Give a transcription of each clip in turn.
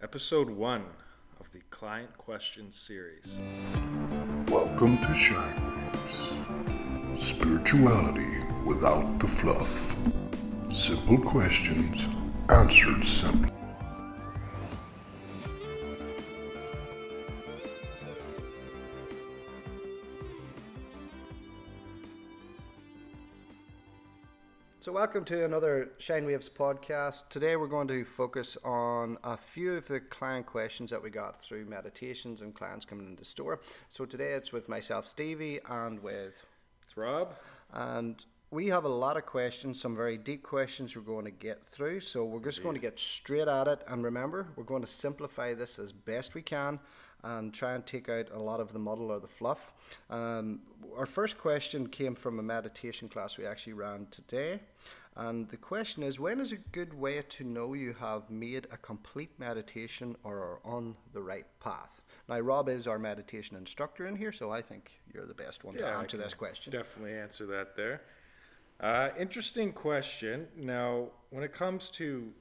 episode one of the Client Questions series. Welcome to Shine Waves. Spirituality without the fluff. Simple questions answered simply. Welcome to another Shine Waves podcast. Today, we're going to focus on a few of the client questions that we got through meditations and clients coming in the store. So, today it's with myself, Stevie, and with, It's Rob. and we have a lot of questions, some very deep questions we're going to get through. So, we're just going to get straight at it. And remember, we're going to simplify this as best we can and try and take out a lot of the muddle or the fluff. Um, our first question came from a meditation class we actually ran today. And the question is when is a good way to know you have made a complete meditation or are on the right path? Now, Rob is our meditation instructor in here, so I think you're the best one to I answer this question. Definitely answer that there. Uh, interesting question. Now, when it comes to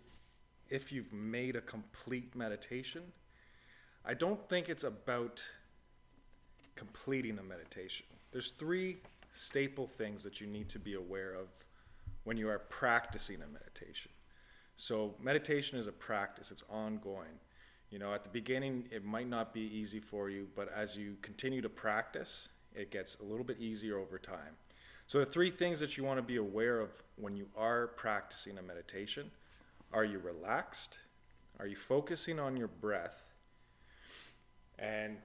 if you've made a complete meditation, I don't think it's about completing a meditation. There's three staple things that you need to be aware of when you are practicing a meditation. So, meditation is a practice, it's ongoing. You know, at the beginning, it might not be easy for you, but as you continue to practice, it gets a little bit easier over time. So, the three things that you want to be aware of when you are practicing a meditation are you relaxed? Are you focusing on your breath? And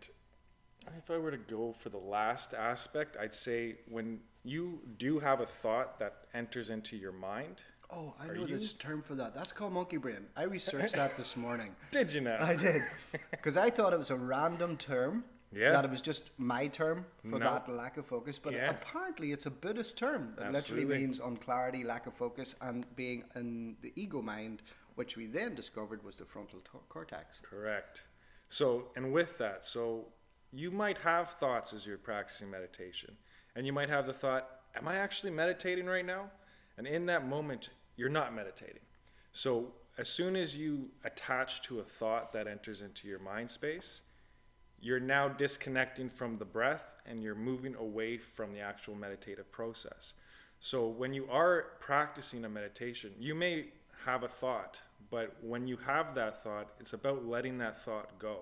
if I were to go for the last aspect, I'd say when you do have a thought that enters into your mind, Oh, I know you- this term for that. That's called monkey brain. I researched that this morning. did you know? I did. Because I thought it was a random term. Yeah. That it was just my term for No. that lack of focus. But Yeah. apparently it's a Buddhist term that Absolutely. literally means unclarity, lack of focus, and being in the ego mind, which we then discovered was the frontal to- cortex. Correct. So, and with that, so you might have thoughts as you're practicing meditation, and you might have the thought, Am I actually meditating right now? And in that moment, you're not meditating. So, as soon as you attach to a thought that enters into your mind space, you're now disconnecting from the breath and you're moving away from the actual meditative process. So when you are practicing a meditation, you may have a thought, but when you have that thought, it's about letting that thought go.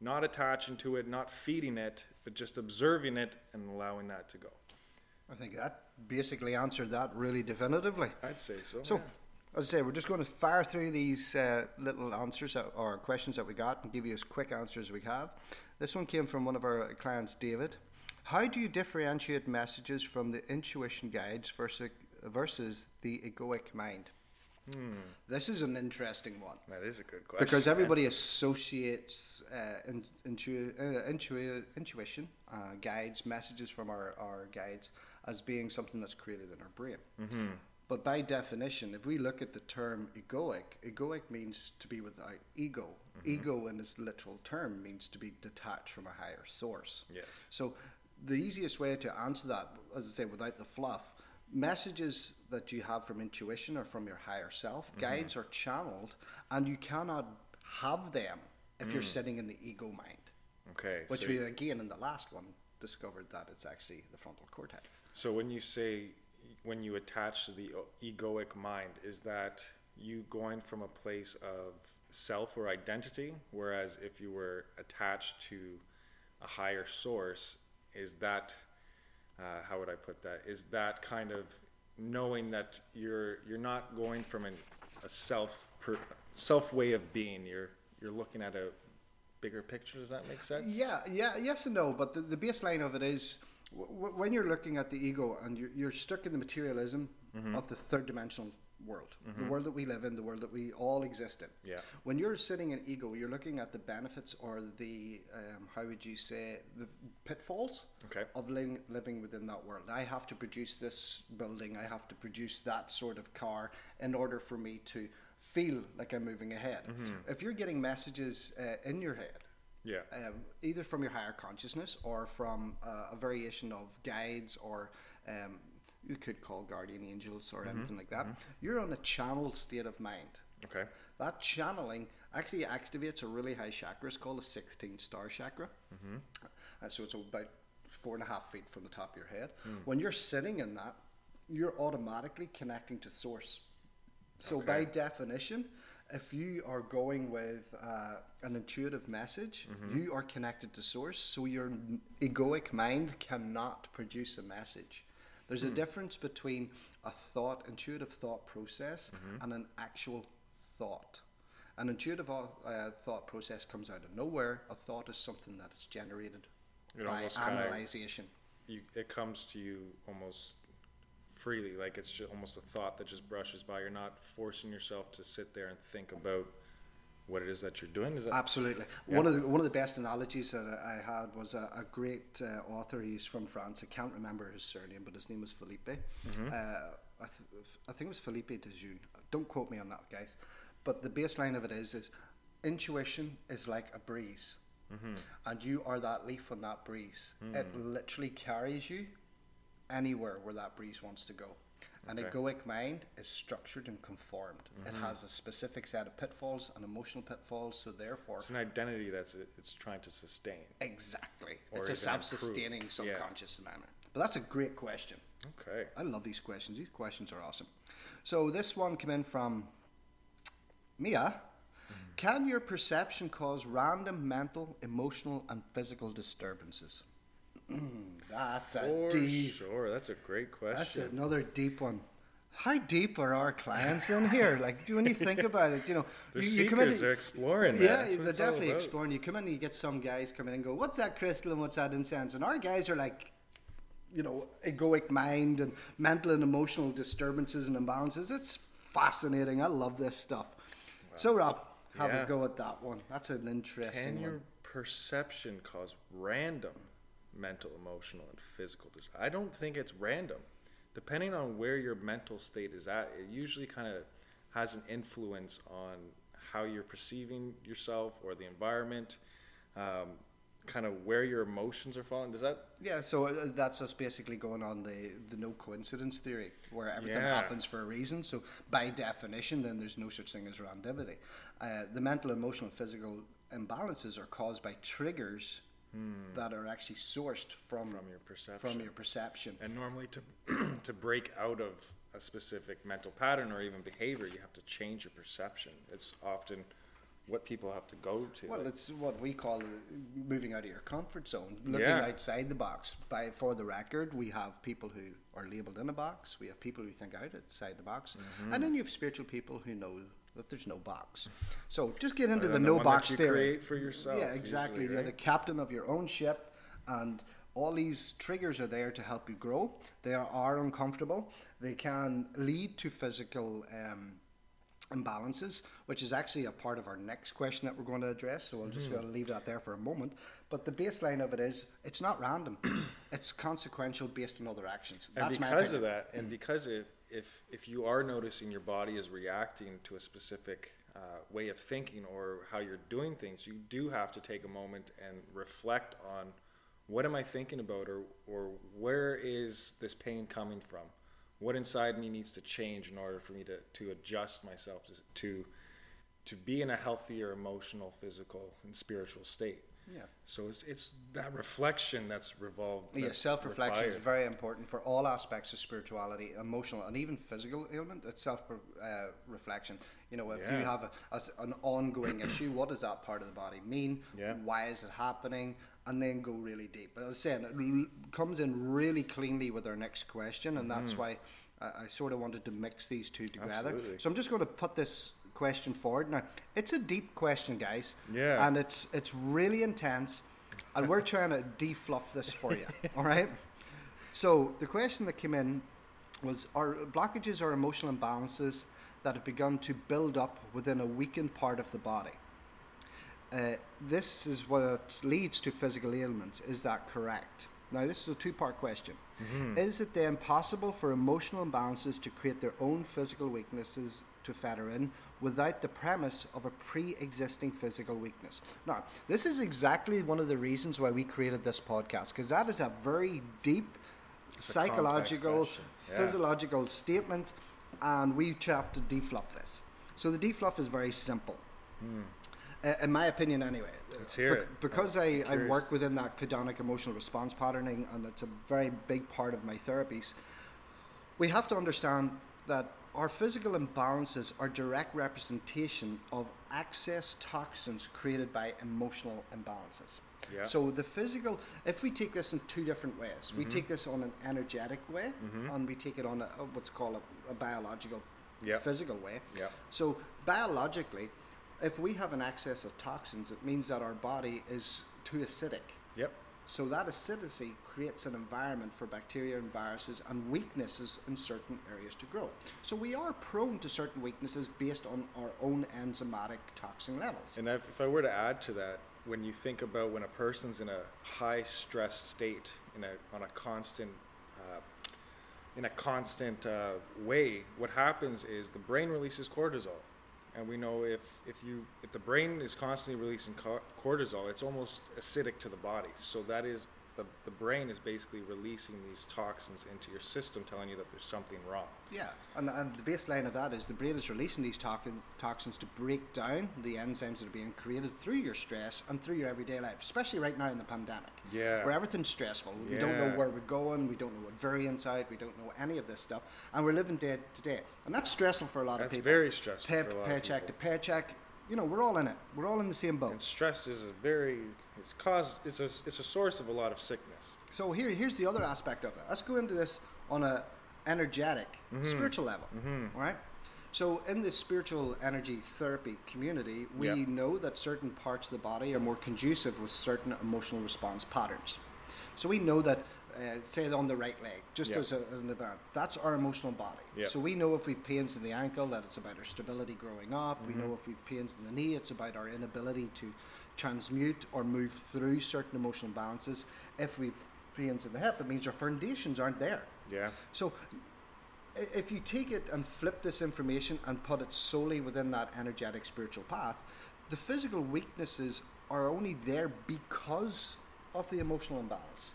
Not attaching to it, not feeding it, but just observing it and allowing that to go. I think that basically answered that really definitively. I'd say so. So, yeah. as I say, we're just going to fire through these uh, little answers that, or questions that we got and give you as quick answers as we have. This one came from one of our clients, David. How do you differentiate messages from the intuition guides versus, versus the egoic mind? This is an interesting one that is a good question. because man. everybody associates uh, in, intu- uh, intu- intuition, uh, guides, messages from our, our guides as being something that's created in our brain. Mm-hmm. But by definition, if we look at the term egoic, egoic means to be without ego. Mm-hmm. Ego, in its literal term, means to be detached from a higher source. Yes. So the easiest way to answer that, as I say, without the fluff, messages that you have from intuition or from your higher self, Mm-hmm. guides are channeled, and you cannot have them if Mm. you're sitting in the ego mind. Okay. Which so we again in the last one discovered that it's actually the frontal cortex. So when you say when you attach to the egoic mind, is that you going from a place of self or identity, whereas if you were attached to a higher source, is that uh, how would I put that? Is that kind of knowing that you're you're not going from an, a self per, self way of being. You're you're looking at a bigger picture. Does that make sense? Yeah, yeah, yes and no. But the, the baseline of it is w- w- when you're looking at the ego and you're, you're stuck in the materialism of the third dimensional world, the world that we live in, the world that we all exist in. Yeah. When you're sitting in ego, you're looking at the benefits or the, um, how would you say, the pitfalls Okay. of living, living within that world. I have to produce this building, I have to produce that sort of car in order for me to feel like I'm moving ahead. If you're getting messages uh, in your head, Yeah. um, either from your higher consciousness or from uh, a variation of guides or um, you could call guardian angels or anything like that. You're on a channeled state of mind. Okay. That channeling actually activates a really high chakra. It's called a 16 star chakra. Mm-hmm. Uh, so it's about four and a half feet from the top of your head. When you're sitting in that, you're automatically connecting to source. So by definition, if you are going with uh, an intuitive message, you are connected to source. So your egoic mind cannot produce a message. There's a difference between a thought, intuitive thought process, and an actual thought. An intuitive uh, thought process comes out of nowhere. A thought is something that is generated It by analyzation. You, it comes to you almost freely, like it's just almost a thought that just brushes by. You're not forcing yourself to sit there and think about what it is that you're doing. Is that Absolutely. One of the one of the best analogies that I had was a, a great uh, author. He's from France. I can't remember his surname, but his name was Philippe. Uh, I, th- I think it was Philippe de June. Don't quote me on that, guys. But the baseline of it is is intuition is like a breeze, and you are that leaf on that breeze. It literally carries you anywhere where that breeze wants to go. An Okay. egoic mind is structured and conformed. It mm-hmm. has a specific set of pitfalls and emotional pitfalls, so therefore, it's an identity that's it's trying to sustain? exactly, Or it's a self-sustaining improve. Yeah. subconscious manner. But that's a great question. Okay. I love these questions. These questions are awesome. So this one came in from Mia. Mm-hmm. Can your perception cause random mental, emotional, and physical disturbances? That's a For deep. sure, that's a great question. That's another deep one. How deep are our clients in here? Like, do when you think about it, you know, They're you, you come in. They're exploring. Yeah, they're definitely exploring. You come in and you get some guys come in and go, "What's that crystal and what's that incense?" And our guys are like, you know, egoic mind and mental and emotional disturbances and imbalances. It's fascinating. I love this stuff. So, Rob, have Yeah. a go at that one. That's an interesting Can one. your perception cause random mental, emotional, and physical? Dis- I don't think it's random. Depending on where your mental state is at, it usually kind of has an influence on how you're perceiving yourself or the environment, um, kind of where your emotions are falling. Does that? Yeah, so uh, that's us basically going on the, the no coincidence theory, where everything Yeah. happens for a reason. So by definition, then there's no such thing as randomity. Uh, the mental, emotional, physical imbalances are caused by triggers that are actually sourced from Hmm. From your perception. From your perception. And normally, to to break out of a specific mental pattern or even behavior, you have to change your perception. It's often what people have to go to. Well, it's what we call uh, moving out of your comfort zone, looking Yeah. outside the box. By for the record, we have people who are labeled in a box. We have people who think outside the box, Mm-hmm. and then you have spiritual people who know that there's no box. So just get into the the no that box you theory. create for yourself, Yeah, exactly. usually, You're the captain of your own ship, and all these triggers are there to help you grow. They are, uncomfortable. They can lead to physical. Um, imbalances, which is actually a part of our next question that we're going to address. So I'll just going to leave that there for a moment. But the baseline of it is it's not random; it's consequential based on other actions. and That's my because of that, and because if if if you are noticing your body is reacting to a specific uh, way of thinking or how you're doing things, you do have to take a moment and reflect on what am I thinking about, or or where is this pain coming from? What inside me needs to change in order for me to, to adjust myself to, to to be in a healthier emotional, physical, and spiritual state. Yeah. So it's, it's that reflection that's revolved. Yeah, self reflection is very important for all aspects of spirituality, emotional, and even physical ailment. It's self uh, reflection. You know, if you have a, as an ongoing issue, what does that part of the body mean? Yeah. Why is it happening? And then go really deep. But as I said, it l- comes in really cleanly with our next question, and that's why I, I sort of wanted to mix these two together. Absolutely. So I'm just going to put this question forward now. It's a deep question, guys. Yeah. And it's it's really intense, and we're trying to defluff this for you. all right. So the question that came in was: Are blockages or emotional imbalances that have begun to build up within a weakened part of the body? Uh, this is what leads to physical ailments. Is that correct? Now, this is a two part question. Is it then possible for emotional imbalances to create their own physical weaknesses to fetter in without the premise of a pre existing physical weakness? Now, this is exactly one of the reasons why we created this podcast, because that is a very deep complex psychological. Yeah. physiological statement, and we have to defluff this. So, the defluff is very simple. Uh, in my opinion, anyway. Let's hear it. Because I, I work within that codonic emotional response patterning, and that's a very big part of my therapies. We have to understand that our physical imbalances are direct representation of excess toxins created by emotional imbalances. Yeah. So the physical, if we take this in two different ways, we mm-hmm. take this on an energetic way, mm-hmm. and we take it on a, what's called a, a biological, Yeah. physical way. Yeah. So biologically, if we have an excess of toxins, it means that our body is too acidic. Yep. So that acidity creates an environment for bacteria and viruses and weaknesses in certain areas to grow. So we are prone to certain weaknesses based on our own enzymatic toxin levels. And if, if I were to add to that, when you think about when a person's in a high stress state, in a on a constant, uh, in a constant uh, way, what happens is the brain releases cortisol, and we know if if you if the brain is constantly releasing cortisol, it's almost acidic to the body. So that is the the brain is basically releasing these toxins into your system, telling you that there's something wrong. Yeah, and, and the baseline of that is the brain is releasing these toxin, toxins to break down the enzymes that are being created through your stress and through your everyday life, especially right now in the pandemic. Yeah. Where everything's stressful. We don't know where we're going, we don't know what variants out, we don't know any of this stuff, and we're living day to day. And that's stressful for a lot That's of people. That's very stressful Pay, for a lot of paycheck to paycheck. You know, we're all in it. We're all in the same boat. And stress is a very it's cause it's a it's a source of a lot of sickness. So here, here's the other aspect of it. Let's go into this on a energetic, Mm-hmm. spiritual level. all right. So in the spiritual energy therapy community, we Yep. know that certain parts of the body are more conducive with certain emotional response patterns. So we know that, uh, say on the right leg, just Yep. as a, an event, that's our emotional body. Yep. So we know if we've pains in the ankle, that it's about our stability growing up. We Mm-hmm. know if we've pains in the knee, it's about our inability to transmute or move through certain emotional balances. If we've pains in the hip, it means our foundations aren't there. Yeah. So if you take it and flip this information and put it solely within that energetic spiritual path, the physical weaknesses are only there because of the emotional imbalance.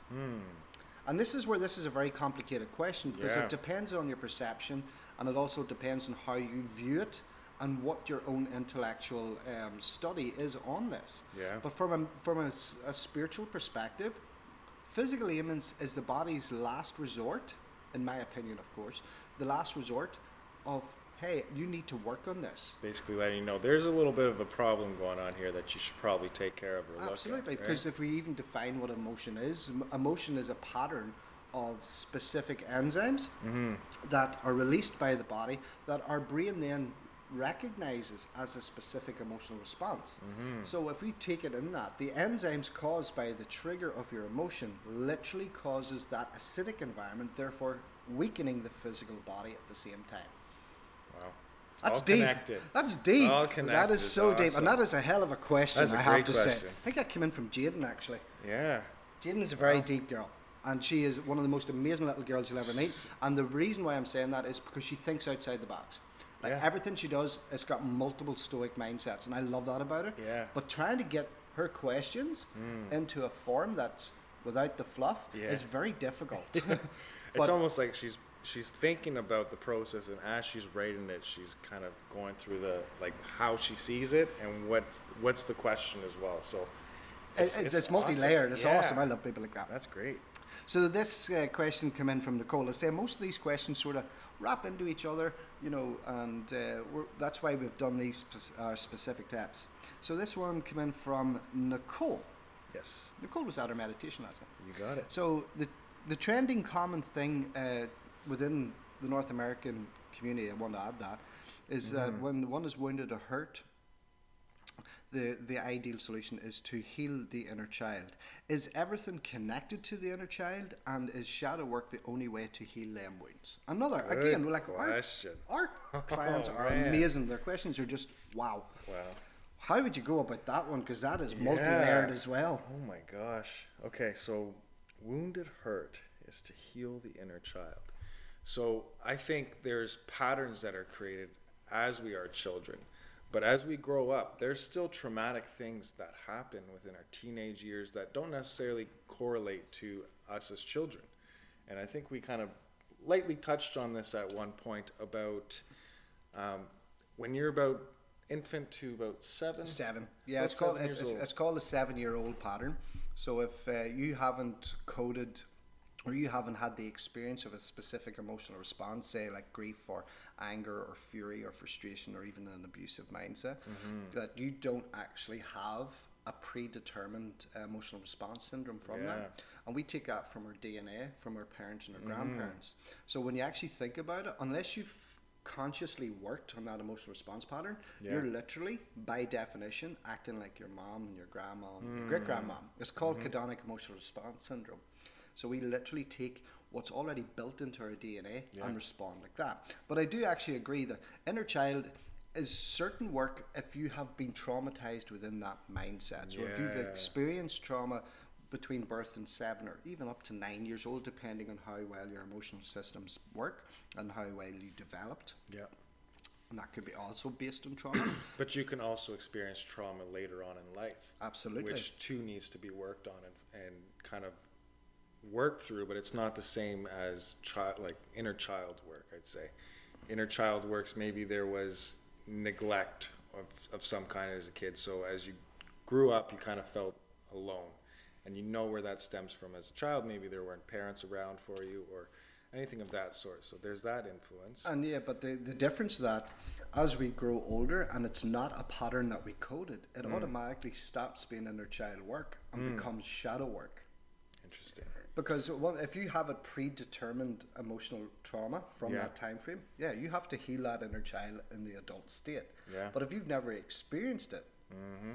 And this is where this is a very complicated question because Yeah. it depends on your perception and it also depends on how you view it and what your own intellectual um, study is on this. Yeah. But from a, from a, a spiritual perspective, physical ailments is the body's last resort, in my opinion, of course, the last resort of, hey, you need to work on this. Basically letting you know there's a little bit of a problem going on here that you should probably take care of or Absolutely, because if we even define what emotion is, em- emotion is a pattern of specific enzymes mm-hmm. that are released by the body that our brain then recognizes as a specific emotional response. Mm-hmm. So if we take it in that, the enzymes caused by the trigger of your emotion literally causes that acidic environment, therefore weakening the physical body at the same time. Wow. That's All deep. connected. That's deep. All connected is is so deep, and that is a hell of a question. A I have to say. I think that came in from Jaden actually. Yeah. Jaden is a very deep girl, and she is one of the most amazing little girls you'll ever meet. And the reason why I'm saying that is because she thinks outside the box. Like Yeah. everything she does, it's got multiple stoic mindsets, and I love that about her. Yeah. But trying to get her questions hmm. into a form that's without the fluff Yeah. is very difficult. It's almost like she's she's thinking about the process and as she's writing it she's kind of going through the like how she sees it and what what's the question as well. So It's, it's, multi-layered. It's Yeah. awesome. I love people like that. That's great. So this uh, question came in from Nicole. I say most of these questions sort of wrap into each other, you know, and uh, we're, that's why we've done these spe- uh, specific tabs. So this one came in from Nicole. Yes. Nicole was at our meditation last night. You got it. So the the trending common thing uh, within the North American community, I want to add that, is that mm-hmm. when one is wounded or hurt, the the ideal solution is to heal the inner child. Is everything connected to the inner child, and is shadow work the only way to heal them wounds? Another Good again, like our, question. our oh, clients Oh, are man. amazing. Their questions are just wow. Wow. How would you go about that one? Because that is multi-layered as well. Oh my gosh. Okay, so wounded hurt is to heal the inner child. So I think there's patterns that are created as we are children. But as we grow up, there's still traumatic things that happen within our teenage years that don't necessarily correlate to us as children. And I think we kind of lightly touched on this at one point about um, when you're about infant to about seven. Seven. Yeah, it's called seven it's, it's, it's called the seven-year-old pattern. So if uh, you haven't coded or you haven't had the experience of a specific emotional response, say like grief or anger or fury or frustration or even an abusive mindset, Mm-hmm. that you don't actually have a predetermined emotional response syndrome from Yeah. that. And we take that from our DNA, from our parents and our Mm-hmm. grandparents. So when you actually think about it, unless you've consciously worked on that emotional response pattern, you're literally, by definition, acting like your mom and your grandma and your great grandma. It's called Mm-hmm. hedonic emotional response syndrome. So we literally take what's already built into our DNA and respond like that. But I do actually agree that inner child is certain work if you have been traumatized within that mindset. So if you've experienced trauma between birth and seven or even up to nine years old, depending on how well your emotional systems work and how well you developed, Yeah. and that could be also based on trauma. But you can also experience trauma later on in life. Absolutely. Which too needs to be worked on and, and kind of worked through, but it's not the same as child like inner child work, I'd say. Inner child works maybe there was neglect of, of some kind as a kid. So as you grew up you kind of felt alone. And you know where that stems from as a child. Maybe there weren't parents around for you or anything of that sort. So there's that influence. And yeah, but the, the difference that as we grow older and it's not a pattern that we coded, it Mm. automatically stops being inner child work and becomes shadow work. Because well, if you have a predetermined emotional trauma from Yeah. that time frame, yeah, you have to heal that inner child in the adult state. Yeah. Mm-hmm. But if you've never experienced it,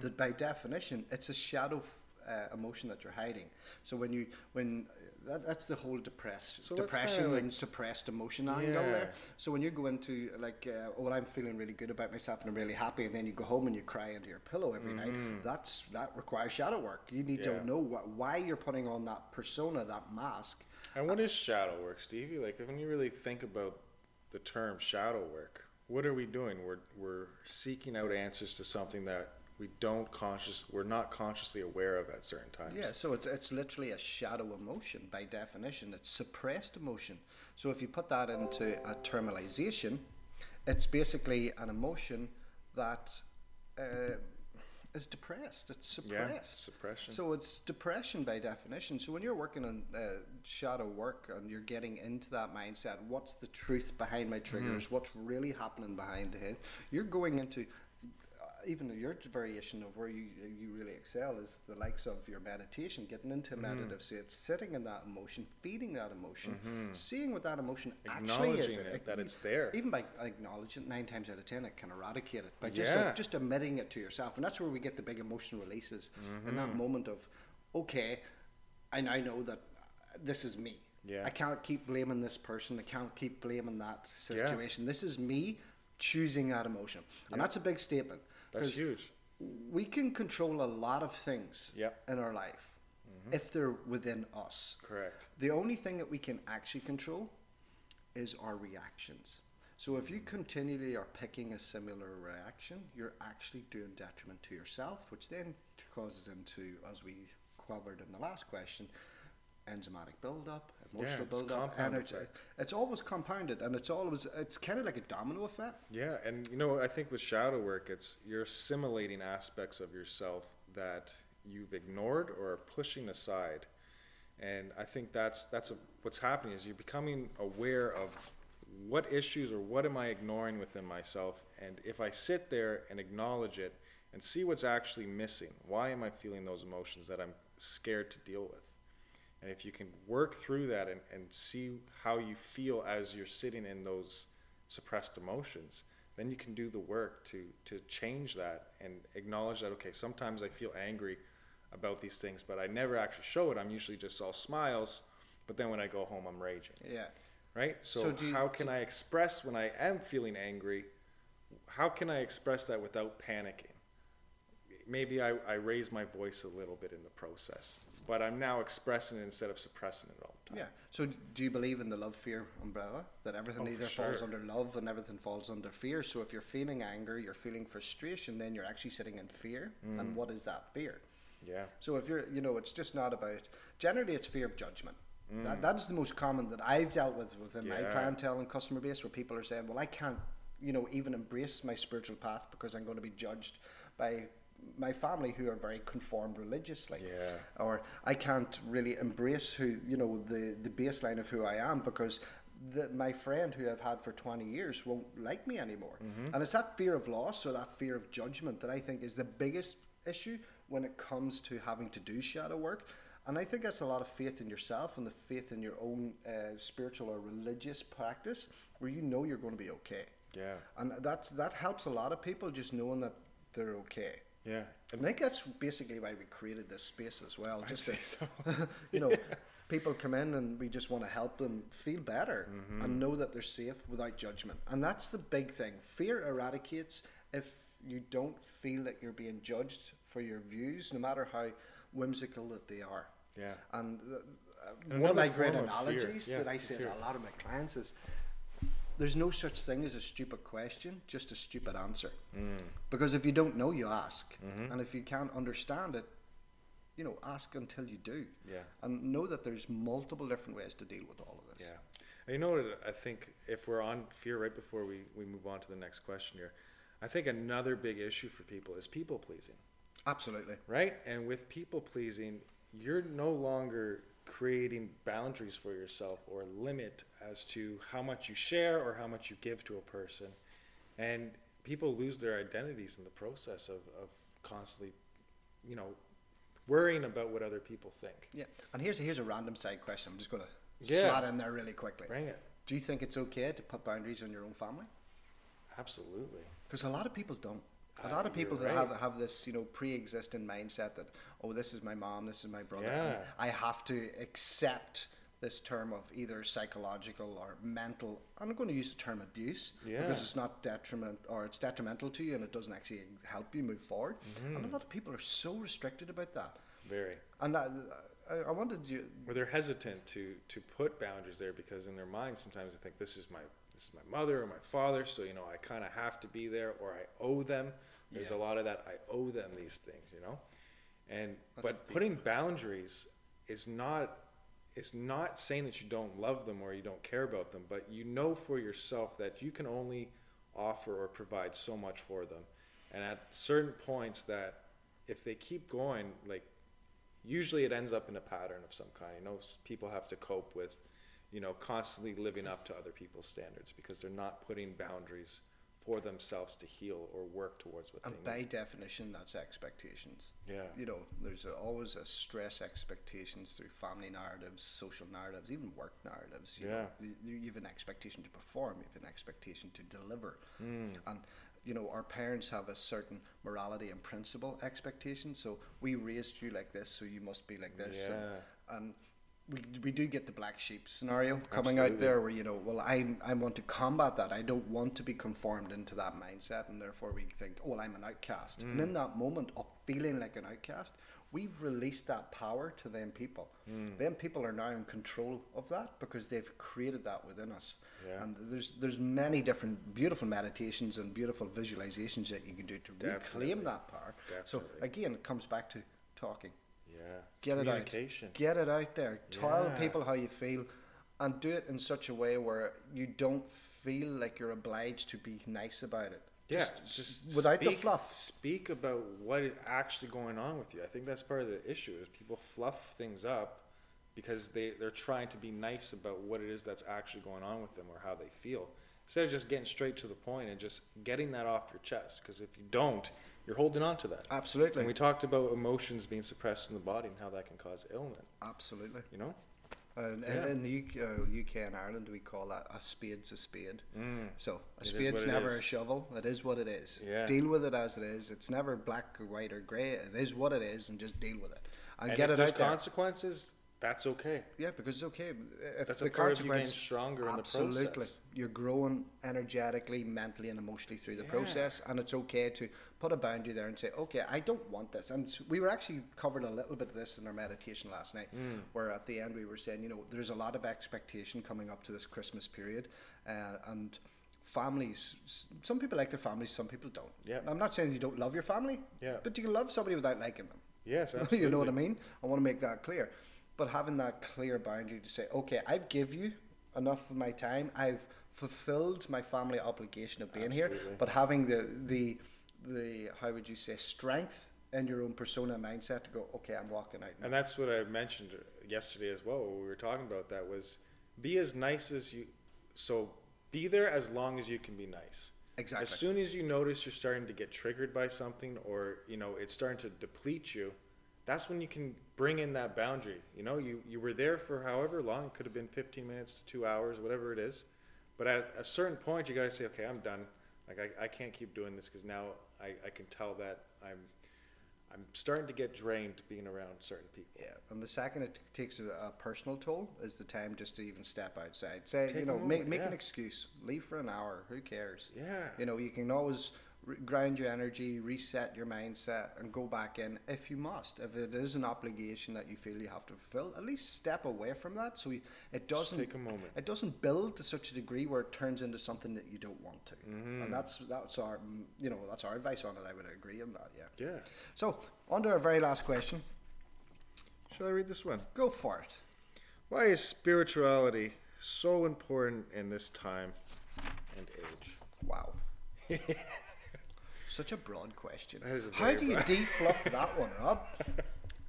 that by definition, it's a shadow uh, emotion that you're hiding. So when you when that, that's the whole depress, So depression like- and suppressed emotion angle there. So when you go into like, uh, oh, well, I'm feeling really good about myself and I'm really happy, and then you go home and you cry into your pillow every night. That's that requires shadow work. You need Mm-hmm. Yeah. to know what, why you're putting on that persona, that mask. And what is shadow work, Stevie? Like when you really think about the term shadow work, what are we doing? We're we're seeking out answers to something that we don't conscious we're not consciously aware of at certain times. Yeah, so it's, it's literally a shadow emotion by definition. It's suppressed emotion. So if you put that into a terminalization, it's basically an emotion that uh, is depressed. It's suppressed. Yeah, suppression. So it's depression by definition. So when you're working on uh, shadow work and you're getting into that mindset, what's the truth behind my triggers? Mm-hmm. What's really happening behind the head? You're going into even your variation of where you you really excel is the likes of your meditation, getting into Mm-hmm. a meditative state, sitting in that emotion, feeding that emotion, seeing what that emotion actually is. Mm-hmm. It, that it's there. Even by acknowledging it, nine times out of ten, it can eradicate it by just Yeah. just admitting it to yourself, and that's where we get the big emotion releases in that Mm-hmm. moment of, okay, and I now know that this is me. Yeah. I can't keep blaming this person. I can't keep blaming that Yeah. situation. This is me choosing that emotion, and that's a big statement. That's huge. We can control a lot of things Yep. Mm-hmm. in our life if they're within us. Correct. The only thing that we can actually control is our reactions. So if you continually are picking a similar reaction, you're actually doing detriment to yourself, which then causes into, as we covered in the last question, enzymatic buildup, emotional it's buildup, energy. effect. It's always compounded, and it's always it's kind of like a domino effect. Yeah, and you know, I think with shadow work, it's you're assimilating aspects of yourself that you've ignored or are pushing aside, and I think that's that's a, what's happening is you're becoming aware of what issues or what am I ignoring within myself, and if I sit there and acknowledge it and see what's actually missing, why am I feeling those emotions that I'm scared to deal with? And if you can work through that and, and see how you feel as you're sitting in those suppressed emotions, then you can do the work to, to change that and acknowledge that, okay, sometimes I feel angry about these things, but I never actually show it. I'm usually just all smiles, but then when I go home, I'm raging, Yeah. right? So, So you- how can I express when I am feeling angry? How can I express that without panicking? maybe I, I raise my voice a little bit in the process, but I'm now expressing it instead of suppressing it all the time. Yeah. So do you believe in the love fear umbrella that everything Oh, either falls under love and everything falls under fear? So if you're feeling anger, you're feeling frustration, then you're actually sitting in fear. And mm. what is that fear? Yeah. So if you're, you know, it's just not about. Generally, it's fear of judgment. Mm. That, that is the most common that I've dealt with within my Yeah. clientele and customer base, where people are saying, "Well, I can't you know, even embrace my spiritual path because I'm going to be judged by my family who are very conformed religiously. Yeah. Or I can't really embrace who, you know, the, the baseline of who I am because the, my friend who I've had for 20 years won't like me anymore. And it's that fear of loss or that fear of judgment that I think is the biggest issue when it comes to having to do shadow work. And I think that's a lot of faith in yourself and the faith in your own uh, spiritual or religious practice where you know you're going to be okay. Yeah. And that's, that helps a lot of people just knowing that they're okay. Yeah. And I think that's basically why we created this space as well. Just to, so. you know, people come in and we just want to help them feel better Mm-hmm. and know that they're safe without judgment. And that's the big thing. Fear eradicates if you don't feel that you're being judged for your views, no matter how whimsical that they are. Yeah. And uh, And one of my great of analogies Yeah, that I say to a lot of my clients is there's no such thing as a stupid question, just a stupid answer. Mm. Because if you don't know, you ask. Mm-hmm. And if you can't understand it, you know, ask until you do. Yeah. And know that there's multiple different ways to deal with all of this. Yeah. And you know what? I think if we're on fear right before we, we move on to the next question here, I think another big issue for people is people pleasing, Absolutely. right? And with people pleasing, you're no longer creating boundaries for yourself or limit as to how much you share or how much you give to a person. And people lose their identities in the process of, of constantly, you know, worrying about what other people think. Yeah. And here's a, here's a random side question. I'm just going to Yeah. slot in there really quickly. Bring it. Do you think it's okay to put boundaries on your own family? Absolutely. Because a lot of people don't. A lot of people that right. have have this, you know, pre-existing mindset that, oh, this is my mom, this is my brother, and Yeah. I have to accept this term of either psychological or mental. I'm going to use the term abuse Yeah. because it's not detriment or it's detrimental to you and it doesn't actually help you move forward. Mm-hmm. And a lot of people are so restricted about that. Very. And that, I, I wanted you. where they're hesitant to to put boundaries there because in their mind sometimes they think this is my this is my mother or my father so you know I kind of have to be there or I owe them there's Yeah. a lot of that I owe them these things you know and That's but deep. putting boundaries is not is not saying that you don't love them or you don't care about them but you know for yourself that you can only offer or provide so much for them and at certain points that if they keep going like usually it ends up in a pattern of some kind. You know, people have to cope with, you know, constantly living up to other people's standards because they're not putting boundaries for themselves to heal or work towards what And they by need. definition, that's expectations. Yeah. You know, there's a, always a stress expectations through family narratives, social narratives, even work narratives. You know, Yeah. you, you have an expectation to perform, you have an expectation to deliver. Hmm. And, you know, our parents have a certain morality and principle expectation. So we raised you like this, so you must be like this. And, Yeah. and we, we do get the black sheep scenario coming out there where you know well I, I want to combat that. I don't want to be conformed into that mindset and therefore we think oh well, i'm an outcast. And in mm. that moment of feeling like an outcast we've released that power to them people. Mm. Them people are now in control of that because they've created that within us. Yeah. and there's there's many different beautiful meditations and beautiful visualizations that you can do to Definitely. reclaim that power. So again it comes back to talking Yeah. get it out get it out there tell Yeah. people how you feel and do it in such a way where you don't feel like you're obliged to be nice about it Yeah, just, just without the fluff Speak about what is actually going on with you. I think that's part of the issue is people fluff things up because they, they're trying to be nice about what it is that's actually going on with them or how they feel. Instead of just getting straight to the point and just getting that off your chest. Because if you don't, you're holding on to that. absolutely. And we talked about emotions being suppressed in the body and how that can cause ailment, absolutely. You know? and Yeah. in the UK, uh, UK and Ireland we call that a spade's a spade. So a is spade's never a shovel. It is what it is. Yeah. deal with it as it is. It's never black or white or grey it is what it is and just deal with it. And, And get if it there's out there consequences, that's okay. Yeah, because it's okay. If That's the a part of you getting consequence- stronger in the absolutely. process. You're growing energetically, mentally, and emotionally through the Yeah. process, and it's okay to put a boundary there and say, "Okay, I don't want this." And we were actually covered a little bit of this in our meditation last night, Mm. where at the end we were saying, you know, there's a lot of expectation coming up to this Christmas period, uh, and families. Some people like their families, some people don't. Yeah. I'm not saying you don't love your family. Yeah. But you can love somebody without liking them. Yes, absolutely. you know what I mean? I want to make that clear. But having that clear boundary to say, okay, I've give you enough of my time. I've fulfilled my family obligation of being here, but having the the the how would you say strength in your own persona mindset to go, okay, I'm walking out. now." And that's what I mentioned yesterday as well. We were talking about that was be as nice as you. So be there as long as you can be nice. Exactly. As soon as you notice you're starting to get triggered by something, or you know it's starting to deplete you, that's when you can bring in that boundary. You know, you you were there for however long. It could have been 15 minutes to two hours, whatever it is. But at a certain point, you gotta say, okay, I'm done. Like I, I can't keep doing this because now I, I can tell that I'm I'm starting to get drained being around certain people. Yeah, and the second it takes a, a personal toll is the time just to even step outside. Say, Take you know, make, moment, make an yeah. excuse. Leave for an hour. Who cares? Yeah. You know, you can always re- ground your energy, reset your mindset, and go back in if you must. If it is an obligation that you feel you have to fulfill, at least step away from that so you, it doesn't take a moment. It doesn't build to such a degree where it turns into something that you don't want to. Mm-hmm. And that's that's our you know that's our advice on it. I would agree on that. Yeah. Yeah. So on to our very last question. Shall I read this one? Go for it. Why is spirituality so important in this time and age? Wow. Such a broad question. A How do you defluff that one, Rob?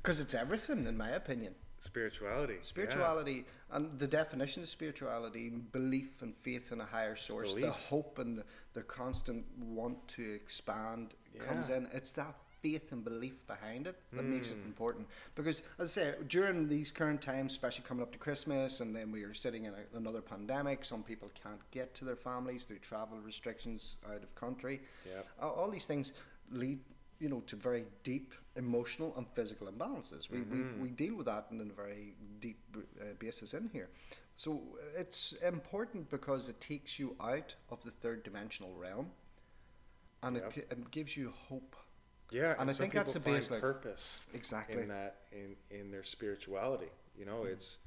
Because it's everything, in my opinion. Spirituality. yeah. Spirituality and the definition of spirituality, belief and faith in a higher source, the hope and the, the constant want to expand comes in. It's that faith and belief behind it that makes Mm. it important. Because, as I say, during these current times, especially coming up to Christmas, and then we are sitting in a, another pandemic, some people can't get to their families through travel restrictions out of country. Yep. All, all these things lead, you know, to very deep emotional and physical imbalances. We, we, we deal with that in a very deep uh, basis in here. So it's important because it takes you out of the third dimensional realm, and it, Yep. gi- it gives you hope. Yeah, And I some think that's the find baseline. purpose Exactly. in that in in their spirituality. You know, it's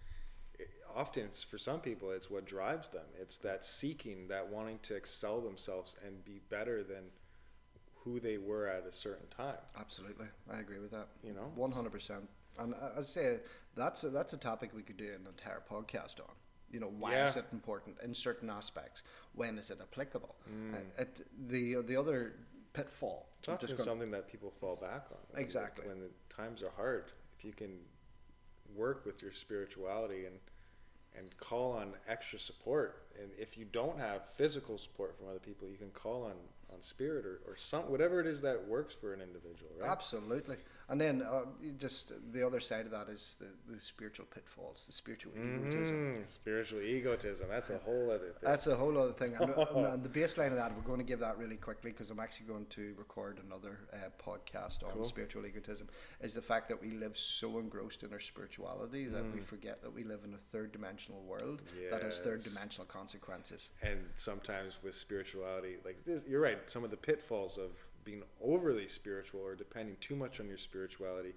it, often it's for some people it's what drives them. It's that seeking, that wanting to excel themselves and be better than who they were at a certain time. Absolutely, I agree with that. You know? one hundred percent. And uh, I say that's a, that's a topic we could do an entire podcast on. You know, why is it important in certain aspects? When is it applicable? Mm. Uh, it, the the other pitfall. It's I'm often just gonna- something that people fall back on. when Exactly. When the times are hard, if you can work with your spirituality and and call on extra support, and if you don't have physical support from other people, you can call on on spirit or, or some whatever it is that works for an individual, right? Absolutely. And then uh, just the other side of that is the, the spiritual pitfalls, the spiritual egotism. Mm, spiritual egotism. That's a whole other thing. That's a whole other thing. And, and- and the baseline of that, we're going to give that really quickly because I'm actually going to record another uh, podcast on Cool. spiritual egotism. Is the fact that we live so engrossed in our spirituality that we forget that we live in a third dimensional world that has third dimensional consequences. and sometimes with spirituality like this you're right some of the pitfalls of being overly spiritual or depending too much on your spirituality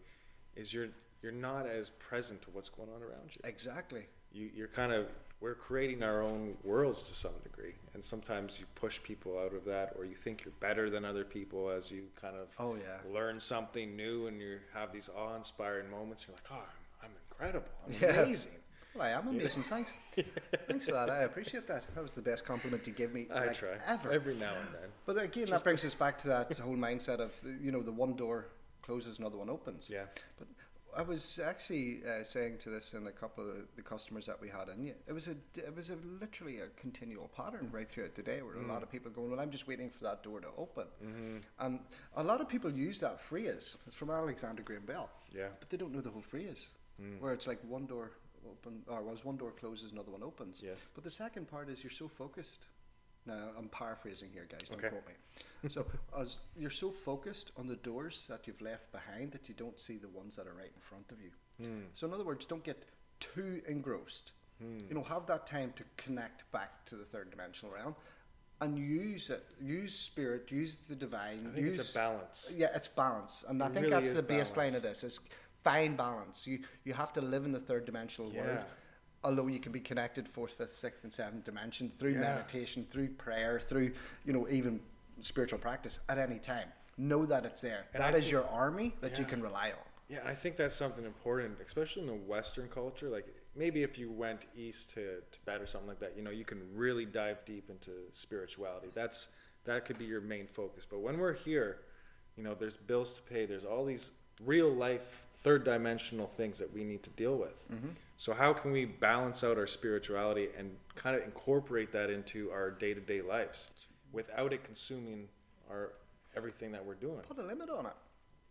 is you're you're not as present to what's going on around you Exactly. you you're kind of we're creating our own worlds to some degree and sometimes you push people out of that or you think you're better than other people as you kind of Oh, yeah. learn something new and you have these awe-inspiring moments you're like oh i'm, I'm incredible i'm Yeah. amazing Well, I am amazing. Thanks. Thanks for that. I appreciate that. That was the best compliment you give me i like, try ever. every now and then But again, that brings us back to that whole mindset of you know the one door closes, another one opens. Yeah. But I was actually uh, saying to this in a couple of the customers that we had in. It was a it was a literally a continual pattern right throughout the day where a lot of people going, well, I'm just waiting for that door to open. mm-hmm. And a lot of people use that phrase. It's from Alexander Graham Bell. Yeah. But they don't know the whole phrase. Where it's like one door open, or was one door closes, another one opens. Yes. But the second part is you're so focused. Now I'm paraphrasing here, guys. Don't Okay. quote me. So as you're so focused on the doors that you've left behind that you don't see the ones that are right in front of you. Hmm. So in other words, don't get too engrossed. Hmm. You know, have that time to connect back to the third dimensional realm, and use it. Use spirit. Use the divine. I think use, it's a balance. Yeah, it's balance, and I think really that's the baseline balance. of this. Is find balance. You you have to live in the third dimensional world although you can be connected fourth, fifth, sixth, and seventh dimension through Yeah. meditation, through prayer, through you know even spiritual practice at any time. Know that it's there. And That I is think- your army that you can rely on. Yeah, I think that's something important, especially in the Western culture. Like maybe if you went east to Tibet or something like that, you know, you can really dive deep into spirituality. That's that could be your main focus. But when we're here, you know, there's bills to pay. There's all these real life, third dimensional things that we need to deal with. Mm-hmm. So how can we balance out our spirituality and kind of incorporate that into our day to day lives without it consuming our everything that we're doing? Put a limit on it.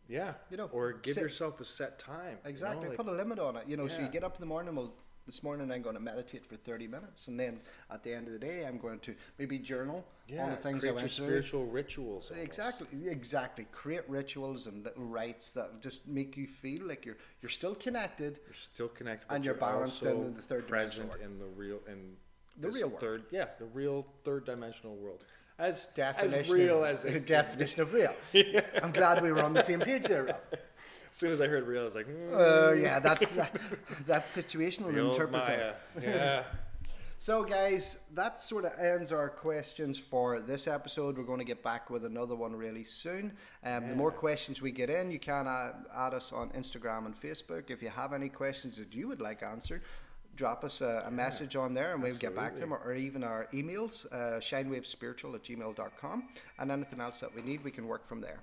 Yeah, You know, or give sit- yourself a set time. you know, Exactly. like- Put a limit on it. You know, so you get up in the morning. Well, this morning I'm going to meditate for 30 minutes, and then at the end of the day, I'm going to maybe journal yeah, on the things I create went your through. spiritual rituals. almost. Exactly, exactly. Create rituals and little rites that just make you feel like you're you're still connected. You're still connected, And but you're balanced in the third present in the real in The real world. third, yeah, the real third dimensional world. As Definition as real as it, definition of real. I'm glad we were on the same page there. Rob. As soon as I heard real, I was like, mm, Uh, yeah, that's that, that's situational the old interpretation. Maya. Yeah. So, guys, that sort of ends our questions for this episode. We're going to get back with another one really soon. Um, The more questions we get in, you can uh, add us on Instagram and Facebook. If you have any questions that you would like answered, drop us a, a message on there and we'll get back to them, or, or even our emails, uh, shinewavespiritual at gmail.com. And anything else that we need, we can work from there.